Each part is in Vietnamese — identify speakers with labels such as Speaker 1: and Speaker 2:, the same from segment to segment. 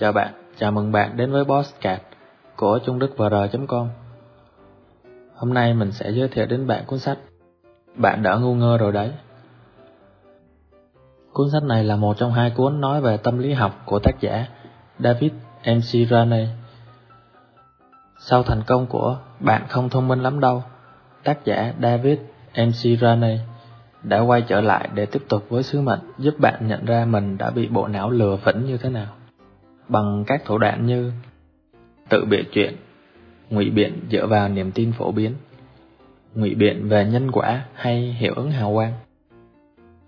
Speaker 1: Chào bạn, chào mừng bạn đến với Bosscat của trung đức vr.com Hôm nay mình sẽ giới thiệu đến bạn cuốn sách Bạn đã ngu ngơ rồi đấy. Cuốn sách này là một trong hai cuốn nói về tâm lý học của tác giả David MC Rane Sau thành công của Bạn không thông minh lắm đâu Tác giả David MC Rane đã quay trở lại để tiếp tục với sứ mệnh giúp bạn nhận ra mình đã bị bộ não lừa phỉnh như thế nào bằng các thủ đoạn như tự bịa chuyện, ngụy biện dựa vào niềm tin phổ biến, ngụy biện về nhân quả hay hiệu ứng hào quang.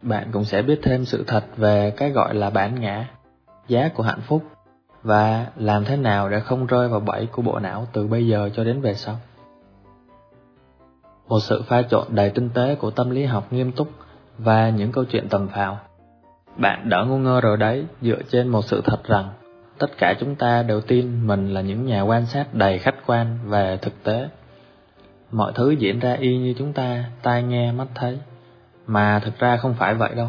Speaker 1: Bạn cũng sẽ biết thêm sự thật về cái gọi là bản ngã, giá của hạnh phúc và làm thế nào để không rơi vào bẫy của bộ não từ bây giờ cho đến về sau. Một sự pha trộn đầy tinh tế của tâm lý học nghiêm túc và những câu chuyện tầm phào. Bạn đỡ ngu ngơ rồi đấy dựa trên một sự thật rằng tất cả chúng ta đều tin mình là những nhà quan sát đầy khách quan về thực tế. Mọi thứ diễn ra y như chúng ta tai nghe mắt thấy, mà thực ra không phải vậy đâu.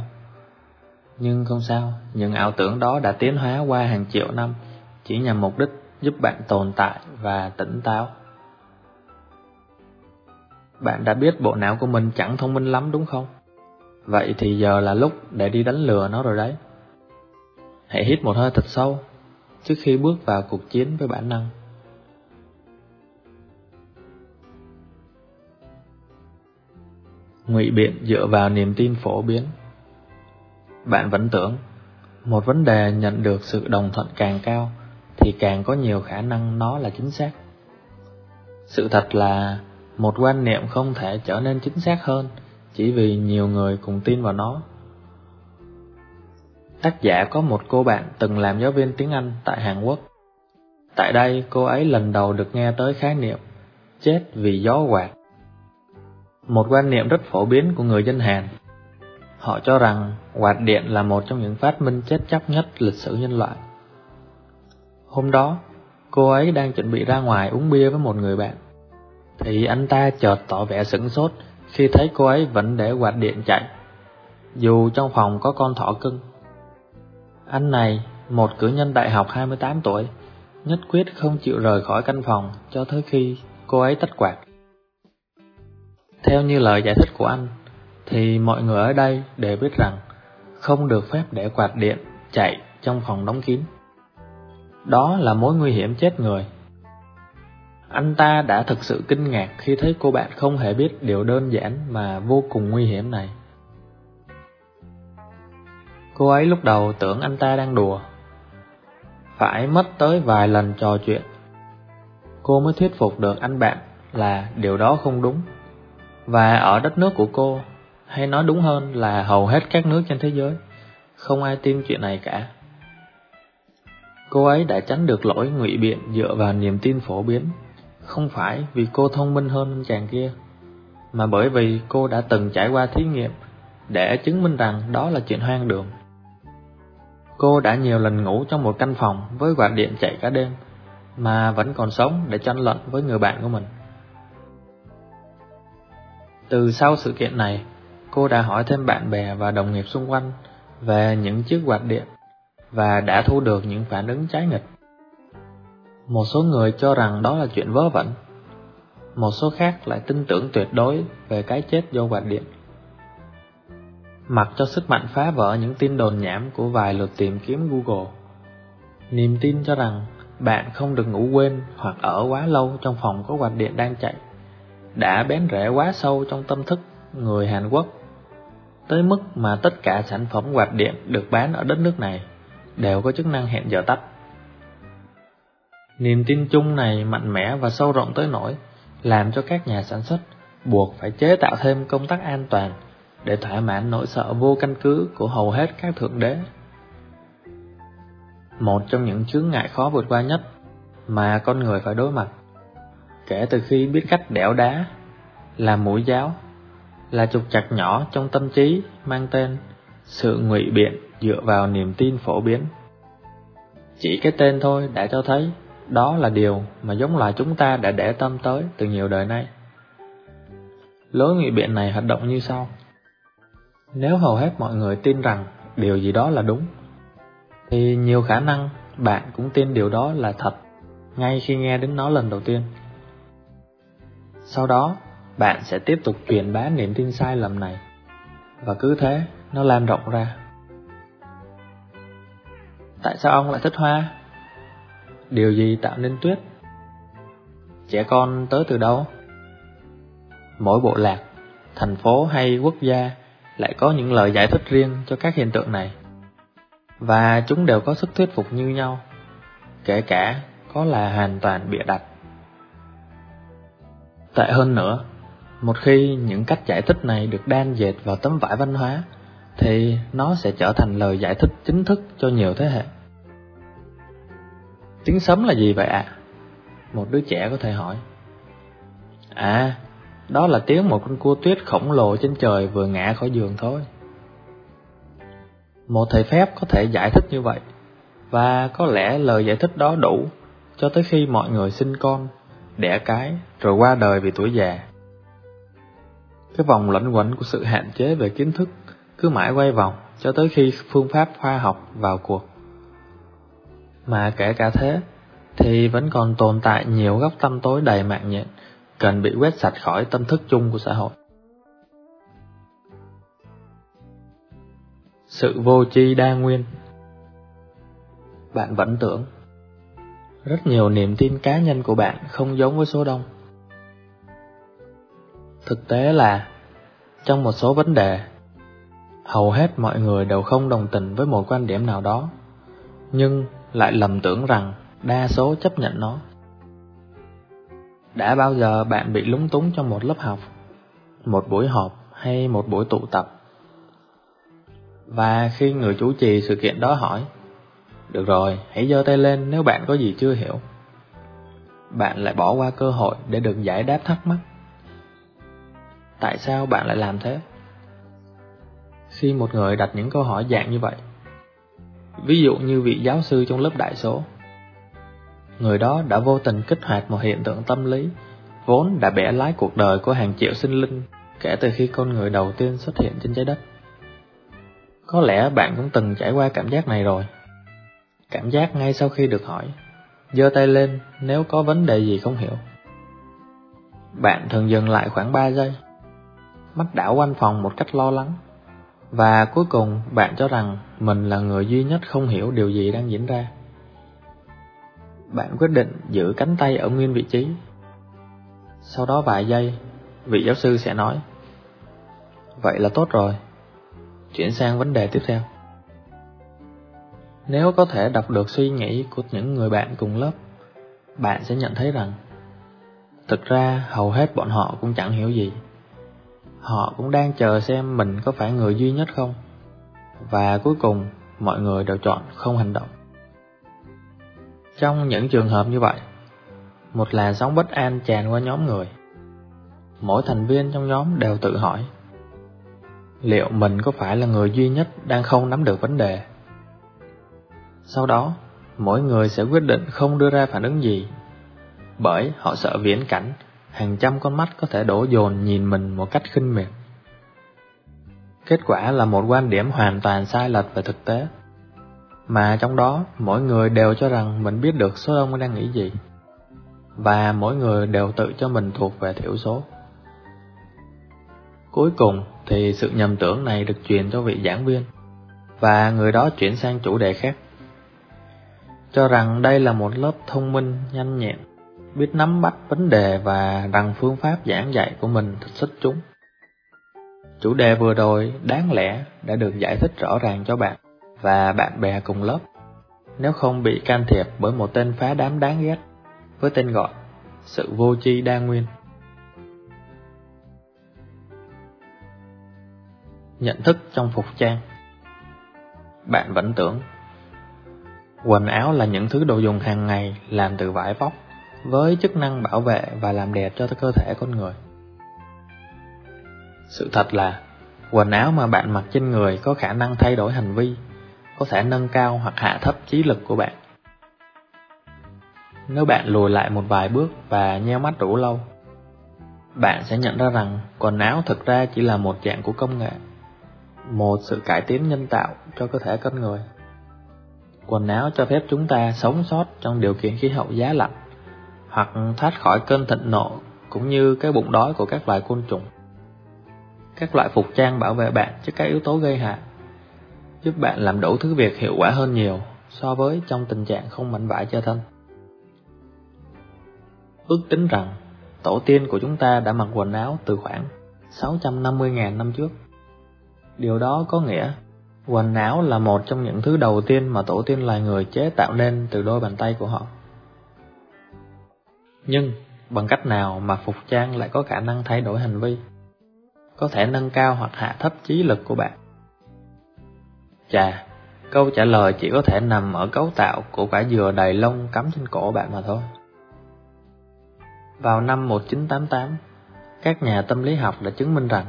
Speaker 1: Nhưng không sao, những ảo tưởng đó đã tiến hóa qua hàng triệu năm, chỉ nhằm mục đích giúp bạn tồn tại và tỉnh táo. Bạn đã biết bộ não của mình chẳng thông minh lắm đúng không? Vậy thì giờ là lúc để đi đánh lừa nó rồi đấy. Hãy hít một hơi thật sâu trước khi bước vào cuộc chiến với bản năng. Ngụy biện dựa vào niềm tin phổ biến. Bạn vẫn tưởng, một vấn đề nhận được sự đồng thuận càng cao thì càng có nhiều khả năng nó là chính xác. Sự thật là, một quan niệm không thể trở nên chính xác hơn chỉ vì nhiều người cùng tin vào nó Tác giả có một cô bạn từng làm giáo viên tiếng Anh tại Hàn Quốc. Tại đây, cô ấy lần đầu được nghe tới khái niệm chết vì gió quạt. Một quan niệm rất phổ biến của người dân Hàn. Họ cho rằng quạt điện là một trong những phát minh chết chóc nhất lịch sử nhân loại. Hôm đó, cô ấy đang chuẩn bị ra ngoài uống bia với một người bạn. Thì anh ta chợt tỏ vẻ sửng sốt khi thấy cô ấy vẫn để quạt điện chạy, dù trong phòng có con thỏ cưng. Anh này, một cử nhân đại học 28 tuổi, nhất quyết không chịu rời khỏi căn phòng cho tới khi cô ấy tắt quạt. Theo như lời giải thích của anh, thì mọi người ở đây đều biết rằng không được phép để quạt điện chạy trong phòng đóng kín. Đó là mối nguy hiểm chết người. Anh ta đã thực sự kinh ngạc khi thấy cô bạn không hề biết điều đơn giản mà vô cùng nguy hiểm này. Cô ấy lúc đầu tưởng anh ta đang đùa. Phải mất tới vài lần trò chuyện, Cô mới thuyết phục được anh bạn là điều đó không đúng. Và ở đất nước của cô, Hay nói đúng hơn là hầu hết các nước trên thế giới, Không ai tin chuyện này cả. Cô ấy đã tránh được lỗi ngụy biện dựa vào niềm tin phổ biến, Không phải vì cô thông minh hơn anh chàng kia, Mà bởi vì cô đã từng trải qua thí nghiệm Để chứng minh rằng đó là chuyện hoang đường. Cô đã nhiều lần ngủ trong một căn phòng với quạt điện chạy cả đêm, mà vẫn còn sống để tranh luận với người bạn của mình. Từ sau sự kiện này, cô đã hỏi thêm bạn bè và đồng nghiệp xung quanh về những chiếc quạt điện và đã thu được những phản ứng trái nghịch. Một số người cho rằng đó là chuyện vớ vẩn, một số khác lại tin tưởng tuyệt đối về cái chết do quạt điện mặc cho sức mạnh phá vỡ những tin đồn nhảm của vài lượt tìm kiếm Google. Niềm tin cho rằng bạn không được ngủ quên hoặc ở quá lâu trong phòng có quạt điện đang chạy đã bén rễ quá sâu trong tâm thức người Hàn Quốc tới mức mà tất cả sản phẩm quạt điện được bán ở đất nước này đều có chức năng hẹn giờ tắt. Niềm tin chung này mạnh mẽ và sâu rộng tới nỗi làm cho các nhà sản xuất buộc phải chế tạo thêm công tắc an toàn để thỏa mãn nỗi sợ vô căn cứ của hầu hết các thượng đế. Một trong những chướng ngại khó vượt qua nhất mà con người phải đối mặt, kể từ khi biết cách đẽo đá, là mũi giáo, là trục chặt nhỏ trong tâm trí mang tên sự ngụy biện dựa vào niềm tin phổ biến. Chỉ cái tên thôi đã cho thấy đó là điều mà giống loài chúng ta đã để tâm tới từ nhiều đời nay. Lối ngụy biện này hoạt động như sau. Nếu hầu hết mọi người tin rằng điều gì đó là đúng, thì nhiều khả năng bạn cũng tin điều đó là thật ngay khi nghe đến nó lần đầu tiên. Sau đó, bạn sẽ tiếp tục truyền bá niềm tin sai lầm này và cứ thế nó lan rộng ra. Tại sao ông lại thích hoa? Điều gì tạo nên tuyết? Trẻ con tới từ đâu? Mỗi bộ lạc, thành phố hay quốc gia lại có những lời giải thích riêng cho các hiện tượng này. Và chúng đều có sức thuyết phục như nhau, kể cả có là hoàn toàn bịa đặt. Tệ hơn nữa, một khi những cách giải thích này được đan dệt vào tấm vải văn hóa, thì nó sẽ trở thành lời giải thích chính thức cho nhiều thế hệ. Tiếng sấm là gì vậy ạ? À? Một đứa trẻ có thể hỏi. À, đó là tiếng một con cua tuyết khổng lồ trên trời vừa ngã khỏi giường thôi. Một thầy phép có thể giải thích như vậy, và có lẽ lời giải thích đó đủ cho tới khi mọi người sinh con, đẻ cái, rồi qua đời vì tuổi già. Cái vòng luẩn quẩn của sự hạn chế về kiến thức cứ mãi quay vòng cho tới khi phương pháp khoa học vào cuộc. Mà kể cả thế, thì vẫn còn tồn tại nhiều góc tâm tối đầy mạng nhện, cần bị quét sạch khỏi tâm thức chung của xã hội. Sự vô tri đa nguyên Bạn vẫn tưởng rất nhiều niềm tin cá nhân của bạn không giống với số đông. Thực tế là, trong một số vấn đề, hầu hết mọi người đều không đồng tình với một quan điểm nào đó, nhưng lại lầm tưởng rằng đa số chấp nhận nó. Đã bao giờ bạn bị lúng túng trong một lớp học, một buổi họp hay một buổi tụ tập? Và khi người chủ trì sự kiện đó hỏi, được rồi, hãy giơ tay lên nếu bạn có gì chưa hiểu. Bạn lại bỏ qua cơ hội để được giải đáp thắc mắc. Tại sao bạn lại làm thế? Khi một người đặt những câu hỏi dạng như vậy, ví dụ như vị giáo sư trong lớp đại số, người đó đã vô tình kích hoạt một hiện tượng tâm lý, vốn đã bẻ lái cuộc đời của hàng triệu sinh linh kể từ khi con người đầu tiên xuất hiện trên trái đất. Có lẽ bạn cũng từng trải qua cảm giác này rồi. Cảm giác ngay sau khi được hỏi, giơ tay lên nếu có vấn đề gì không hiểu Bạn thường dừng lại khoảng 3 giây, Mắt đảo quanh phòng một cách lo lắng, Và cuối cùng bạn cho rằng mình là người duy nhất không hiểu điều gì đang diễn ra bạn quyết định giữ cánh tay ở nguyên vị trí Sau đó vài giây Vị giáo sư sẽ nói Vậy là tốt rồi Chuyển sang vấn đề tiếp theo nếu có thể đọc được suy nghĩ của những người bạn cùng lớp, bạn sẽ nhận thấy rằng thực ra hầu hết bọn họ cũng chẳng hiểu gì. Họ cũng đang chờ xem mình có phải người duy nhất không. Và cuối cùng, mọi người đều chọn không hành động. Trong những trường hợp như vậy, một làn sóng bất an tràn qua nhóm người. Mỗi thành viên trong nhóm đều tự hỏi liệu mình có phải là người duy nhất đang không nắm được vấn đề sau đó, mỗi người sẽ quyết định không đưa ra phản ứng gì, bởi họ sợ viễn cảnh hàng trăm con mắt có thể đổ dồn nhìn mình một cách khinh miệt. Kết quả là một quan điểm hoàn toàn sai lệch về thực tế, mà trong đó mỗi người đều cho rằng mình biết được số đông đang nghĩ gì, và mỗi người đều tự cho mình thuộc về thiểu số. Cuối cùng thì sự nhầm tưởng này được truyền cho vị giảng viên, và người đó chuyển sang chủ đề khác cho rằng đây là một lớp thông minh, nhanh nhẹn, biết nắm bắt vấn đề và rằng phương pháp giảng dạy của mình thật xuất chúng. Chủ đề vừa rồi đáng lẽ đã được giải thích rõ ràng cho bạn và bạn bè cùng lớp, nếu không bị can thiệp bởi một tên phá đám đáng ghét với tên gọi sự vô tri đa nguyên. Nhận thức trong phục trang Bạn vẫn tưởng Quần áo là những thứ đồ dùng hàng ngày làm từ vải vóc, với chức năng bảo vệ và làm đẹp cho cơ thể con người. Sự thật là, quần áo mà bạn mặc trên người có khả năng thay đổi hành vi, có thể nâng cao hoặc hạ thấp trí lực của bạn. Nếu bạn lùi lại một vài bước và nheo mắt đủ lâu, bạn sẽ nhận ra rằng quần áo thực ra chỉ là một dạng của công nghệ, một sự cải tiến nhân tạo cho cơ thể con người. Quần áo cho phép chúng ta sống sót trong điều kiện khí hậu giá lạnh, hoặc thoát khỏi cơn thịnh nộ cũng như cái bụng đói của các loài côn trùng. Các loại phục trang bảo vệ bạn trước các yếu tố gây hại, giúp bạn làm đủ thứ việc hiệu quả hơn nhiều so với trong tình trạng không mảnh vải cho thân. Ước tính rằng, tổ tiên của chúng ta đã mặc quần áo từ khoảng 650.000 năm trước. Điều đó có nghĩa, quần áo là một trong những thứ đầu tiên mà tổ tiên loài người chế tạo nên từ đôi bàn tay của họ. Nhưng, bằng cách nào mà phục trang lại có khả năng thay đổi hành vi? Có thể nâng cao hoặc hạ thấp trí lực của bạn. Chà, câu trả lời chỉ có thể nằm ở cấu tạo của quả dừa đầy lông cắm trên cổ bạn mà thôi. Vào năm 1988, các nhà tâm lý học đã chứng minh rằng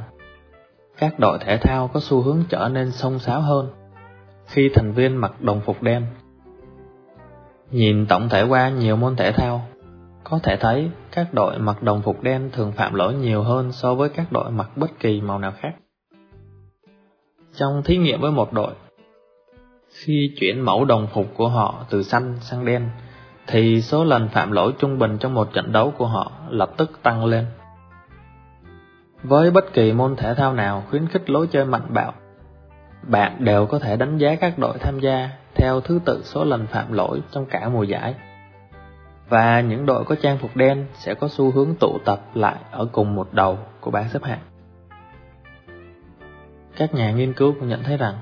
Speaker 1: các đội thể thao có xu hướng trở nên sông sáo hơn khi thành viên mặc đồng phục đen. Nhìn tổng thể qua nhiều môn thể thao, có thể thấy các đội mặc đồng phục đen thường phạm lỗi nhiều hơn so với các đội mặc bất kỳ màu nào khác. Trong thí nghiệm với một đội, khi chuyển mẫu đồng phục của họ từ xanh sang đen, thì số lần phạm lỗi trung bình trong một trận đấu của họ lập tức tăng lên. Với bất kỳ môn thể thao nào khuyến khích lối chơi mạnh bạo, bạn đều có thể đánh giá các đội tham gia theo thứ tự số lần phạm lỗi trong cả mùa giải. Và những đội có trang phục đen sẽ có xu hướng tụ tập lại ở cùng một đầu của bảng xếp hạng. Các nhà nghiên cứu cũng nhận thấy rằng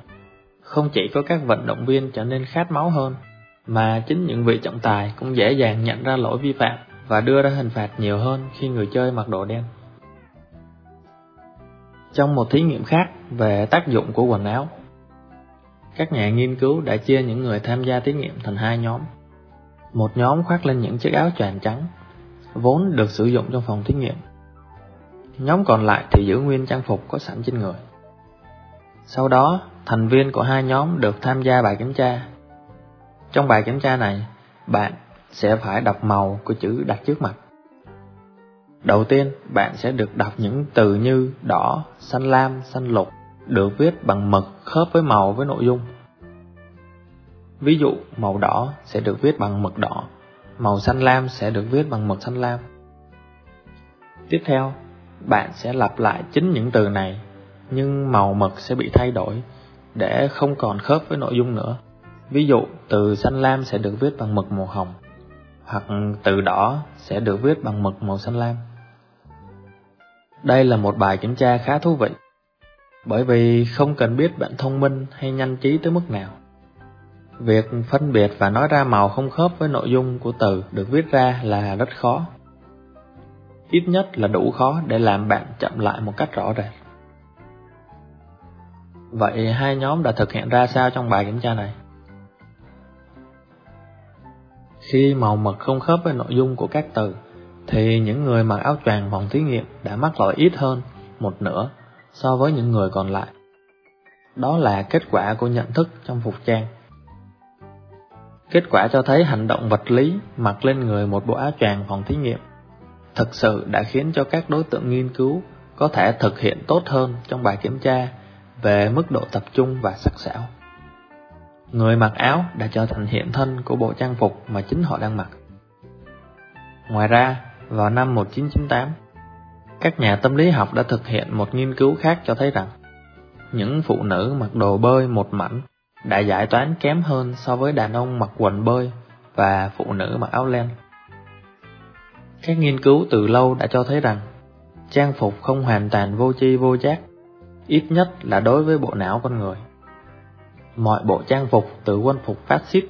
Speaker 1: không chỉ có các vận động viên trở nên khát máu hơn, mà chính những vị trọng tài cũng dễ dàng nhận ra lỗi vi phạm và đưa ra hình phạt nhiều hơn khi người chơi mặc đồ đen. Trong một thí nghiệm khác về tác dụng của quần áo, các nhà nghiên cứu đã chia những người tham gia thí nghiệm thành hai nhóm. Một nhóm khoác lên những chiếc áo choàng trắng, vốn được sử dụng trong phòng thí nghiệm. Nhóm còn lại thì giữ nguyên trang phục có sẵn trên người. Sau đó, thành viên của hai nhóm được tham gia bài kiểm tra. Trong bài kiểm tra này, bạn sẽ phải đọc màu của chữ đặt trước mặt. Đầu tiên, bạn sẽ được đọc những từ như đỏ, xanh lam, xanh lục được viết bằng mực khớp với màu với nội dung. Ví dụ, màu đỏ sẽ được viết bằng mực đỏ, màu xanh lam sẽ được viết bằng mực xanh lam. Tiếp theo, bạn sẽ lặp lại chính những từ này, nhưng màu mực sẽ bị thay đổi để không còn khớp với nội dung nữa. Ví dụ, từ xanh lam sẽ được viết bằng mực màu hồng, hoặc từ đỏ sẽ được viết bằng mực màu xanh lam. Đây là một bài kiểm tra khá thú vị, bởi vì không cần biết bạn thông minh hay nhanh trí tới mức nào. Việc phân biệt và nói ra màu không khớp với nội dung của từ được viết ra là rất khó. Ít nhất là đủ khó để làm bạn chậm lại một cách rõ ràng. Vậy hai nhóm đã thực hiện ra sao trong bài kiểm tra này? Khi màu mực không khớp với nội dung của các từ, thì những người mặc áo choàng phòng thí nghiệm đã mắc lỗi ít hơn một nửa so với những người còn lại. Đó là kết quả của nhận thức trong phục trang. Kết quả cho thấy hành động vật lý mặc lên người một bộ áo choàng phòng thí nghiệm thực sự đã khiến cho các đối tượng nghiên cứu có thể thực hiện tốt hơn trong bài kiểm tra về mức độ tập trung và sắc sảo. Người mặc áo đã trở thành hiện thân của bộ trang phục mà chính họ đang mặc. Ngoài ra, vào năm 1998, các nhà tâm lý học đã thực hiện một nghiên cứu khác cho thấy rằng những phụ nữ mặc đồ bơi một mảnh đã giải toán kém hơn so với đàn ông mặc quần bơi và phụ nữ mặc áo len. Các nghiên cứu từ lâu đã cho thấy rằng trang phục không hoàn toàn vô tri vô giác, ít nhất là đối với bộ não con người. Mọi bộ trang phục từ quân phục phát xít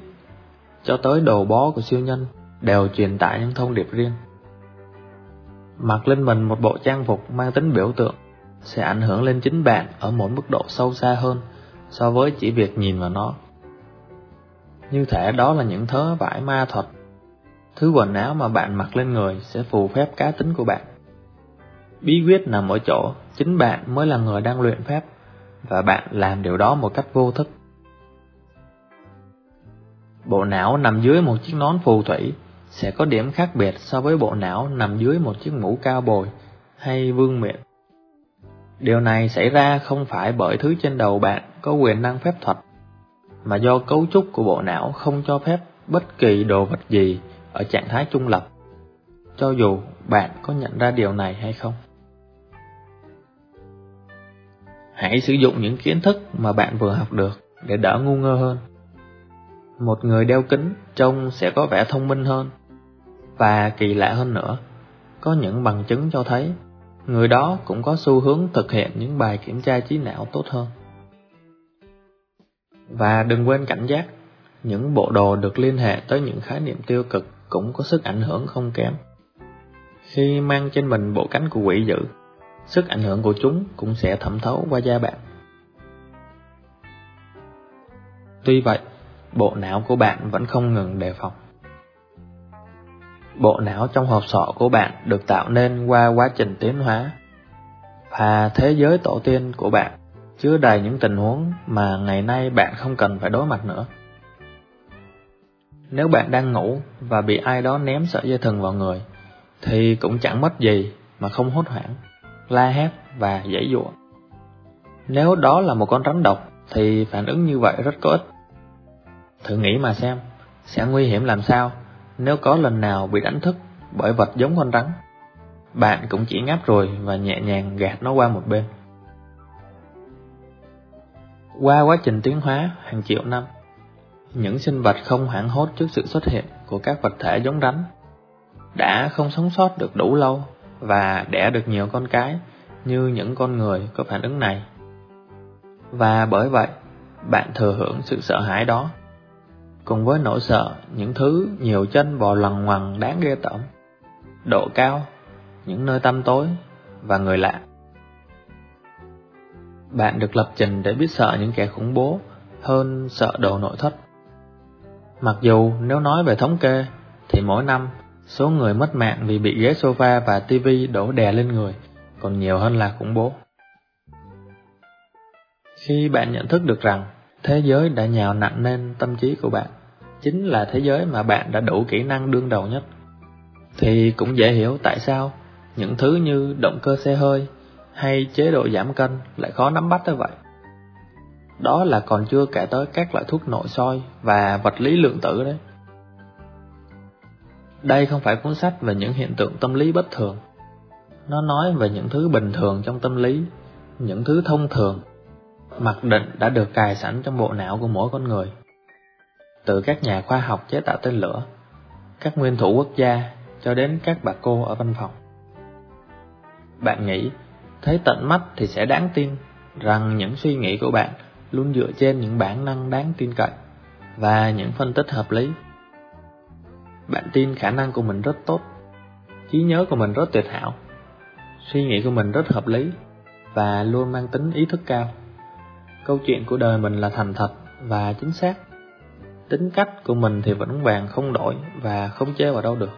Speaker 1: cho tới đồ bó của siêu nhân đều truyền tải những thông điệp riêng. Mặc lên mình một bộ trang phục mang tính biểu tượng sẽ ảnh hưởng lên chính bạn ở một mức độ sâu xa hơn so với chỉ việc nhìn vào nó. Như thể đó là những thớ vải ma thuật. Thứ quần áo mà bạn mặc lên người sẽ phù phép cá tính của bạn. Bí quyết nằm ở chỗ chính bạn mới là người đang luyện phép và bạn làm điều đó một cách vô thức. Bộ não nằm dưới một chiếc nón phù thủy sẽ có điểm khác biệt so với bộ não nằm dưới một chiếc mũ cao bồi hay vương miện. Điều này xảy ra không phải bởi thứ trên đầu bạn có quyền năng phép thuật, mà do cấu trúc của bộ não không cho phép bất kỳ đồ vật gì ở trạng thái trung lập, cho dù bạn có nhận ra điều này hay không. Hãy sử dụng những kiến thức mà bạn vừa học được để đỡ ngu ngơ hơn. Một người đeo kính trông sẽ có vẻ thông minh hơn. Và kỳ lạ hơn nữa, có những bằng chứng cho thấy người đó cũng có xu hướng thực hiện những bài kiểm tra trí não tốt hơn. Và đừng quên cảnh giác, những bộ đồ được liên hệ tới những khái niệm tiêu cực cũng có sức ảnh hưởng không kém. Khi mang trên mình bộ cánh của quỷ dữ, sức ảnh hưởng của chúng cũng sẽ thẩm thấu qua da bạn. Tuy vậy, bộ não của bạn vẫn không ngừng đề phòng. Bộ não trong hộp sọ của bạn được tạo nên qua quá trình tiến hóa và thế giới tổ tiên của bạn chứa đầy những tình huống mà ngày nay bạn không cần phải đối mặt nữa. Nếu bạn đang ngủ và bị ai đó ném sợi dây thừng vào người, thì cũng chẳng mất gì mà không hốt hoảng, la hét và giãy giụa. Nếu đó là một con rắn độc, thì phản ứng như vậy rất có ích. Thử nghĩ mà xem, sẽ nguy hiểm làm sao nếu có lần nào bị đánh thức bởi vật giống con rắn. Bạn cũng chỉ ngáp rồi và nhẹ nhàng gạt nó qua một bên. Qua quá trình tiến hóa hàng triệu năm, những sinh vật không hoảng hốt trước sự xuất hiện của các vật thể giống rắn đã không sống sót được đủ lâu và đẻ được nhiều con cái như những con người có phản ứng này. Và bởi vậy, bạn thừa hưởng sự sợ hãi đó, cùng với nỗi sợ những thứ nhiều chân bò lằng ngoằng đáng ghê tởm, độ cao, những nơi tăm tối và người lạ. Bạn được lập trình để biết sợ những kẻ khủng bố hơn sợ đồ nội thất. Mặc dù nếu nói về thống kê thì mỗi năm số người mất mạng vì bị ghế sofa và tivi đổ đè lên người còn nhiều hơn là khủng bố. Khi bạn nhận thức được rằng thế giới đã nhào nặng lên tâm trí của bạn, chính là thế giới mà bạn đã đủ kỹ năng đương đầu nhất, thì cũng dễ hiểu tại sao những thứ như động cơ xe hơi hay chế độ giảm cân lại khó nắm bắt tới vậy. Đó là còn chưa kể tới các loại thuốc nội soi và vật lý lượng tử đấy. Đây không phải cuốn sách về những hiện tượng tâm lý bất thường. Nó nói về những thứ bình thường trong tâm lý, những thứ thông thường, mặc định đã được cài sẵn trong bộ não của mỗi con người. Từ các nhà khoa học chế tạo tên lửa, các nguyên thủ quốc gia cho đến các bà cô ở văn phòng. Bạn nghĩ, thấy tận mắt thì sẽ đáng tin rằng những suy nghĩ của bạn luôn dựa trên những bản năng đáng tin cậy và những phân tích hợp lý. Bạn tin khả năng của mình rất tốt, trí nhớ của mình rất tuyệt hảo, suy nghĩ của mình rất hợp lý và luôn mang tính ý thức cao. Câu chuyện của đời mình là thành thật và chính xác. Tính cách của mình thì vẫn vàng không đổi và không chê vào đâu được.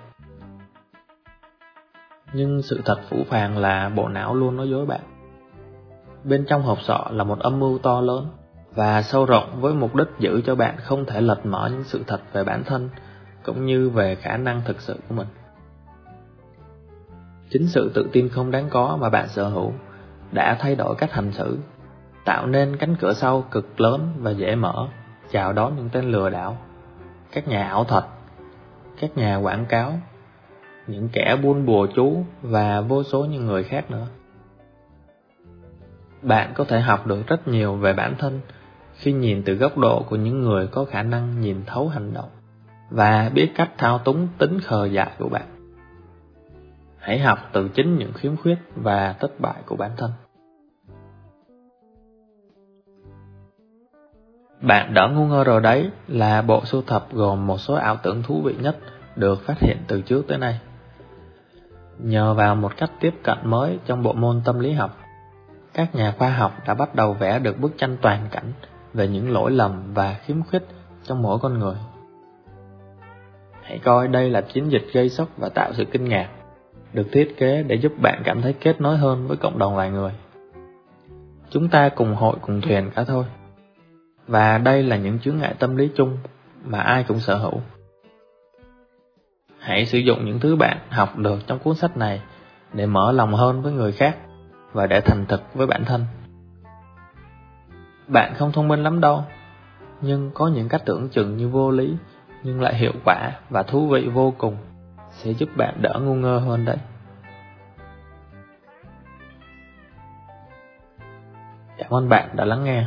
Speaker 1: Nhưng sự thật phủ phàng là bộ não luôn nói dối bạn. Bên trong hộp sọ là một âm mưu to lớn và sâu rộng với mục đích giữ cho bạn không thể lật mở những sự thật về bản thân cũng như về khả năng thực sự của mình. Chính sự tự tin không đáng có mà bạn sở hữu đã thay đổi cách hành xử, tạo nên cánh cửa sau cực lớn và dễ mở, chào đón những tên lừa đảo, các nhà ảo thuật, các nhà quảng cáo, những kẻ buôn bùa chú và vô số những người khác nữa. Bạn có thể học được rất nhiều về bản thân khi nhìn từ góc độ của những người có khả năng nhìn thấu hành động và biết cách thao túng tính khờ dại của bạn. Hãy học từ chính những khiếm khuyết và thất bại của bản thân. Bạn đã ngu ngơ rồi đấy là bộ sưu tập gồm một số ảo tưởng thú vị nhất được phát hiện từ trước tới nay. Nhờ vào một cách tiếp cận mới trong bộ môn tâm lý học, các nhà khoa học đã bắt đầu vẽ được bức tranh toàn cảnh về những lỗi lầm và khiếm khuyết trong mỗi con người. Hãy coi đây là chiến dịch gây sốc và tạo sự kinh ngạc, được thiết kế để giúp bạn cảm thấy kết nối hơn với cộng đồng loài người. Chúng ta cùng hội cùng thuyền cả thôi. Và đây là những chướng ngại tâm lý chung mà ai cũng sở hữu. Hãy sử dụng những thứ bạn học được trong cuốn sách này để mở lòng hơn với người khác và để thành thực với bản thân. Bạn không thông minh lắm đâu, nhưng có những cách tưởng chừng như vô lý, nhưng lại hiệu quả và thú vị vô cùng, sẽ giúp bạn đỡ ngu ngơ hơn đấy. Cảm ơn bạn đã lắng nghe.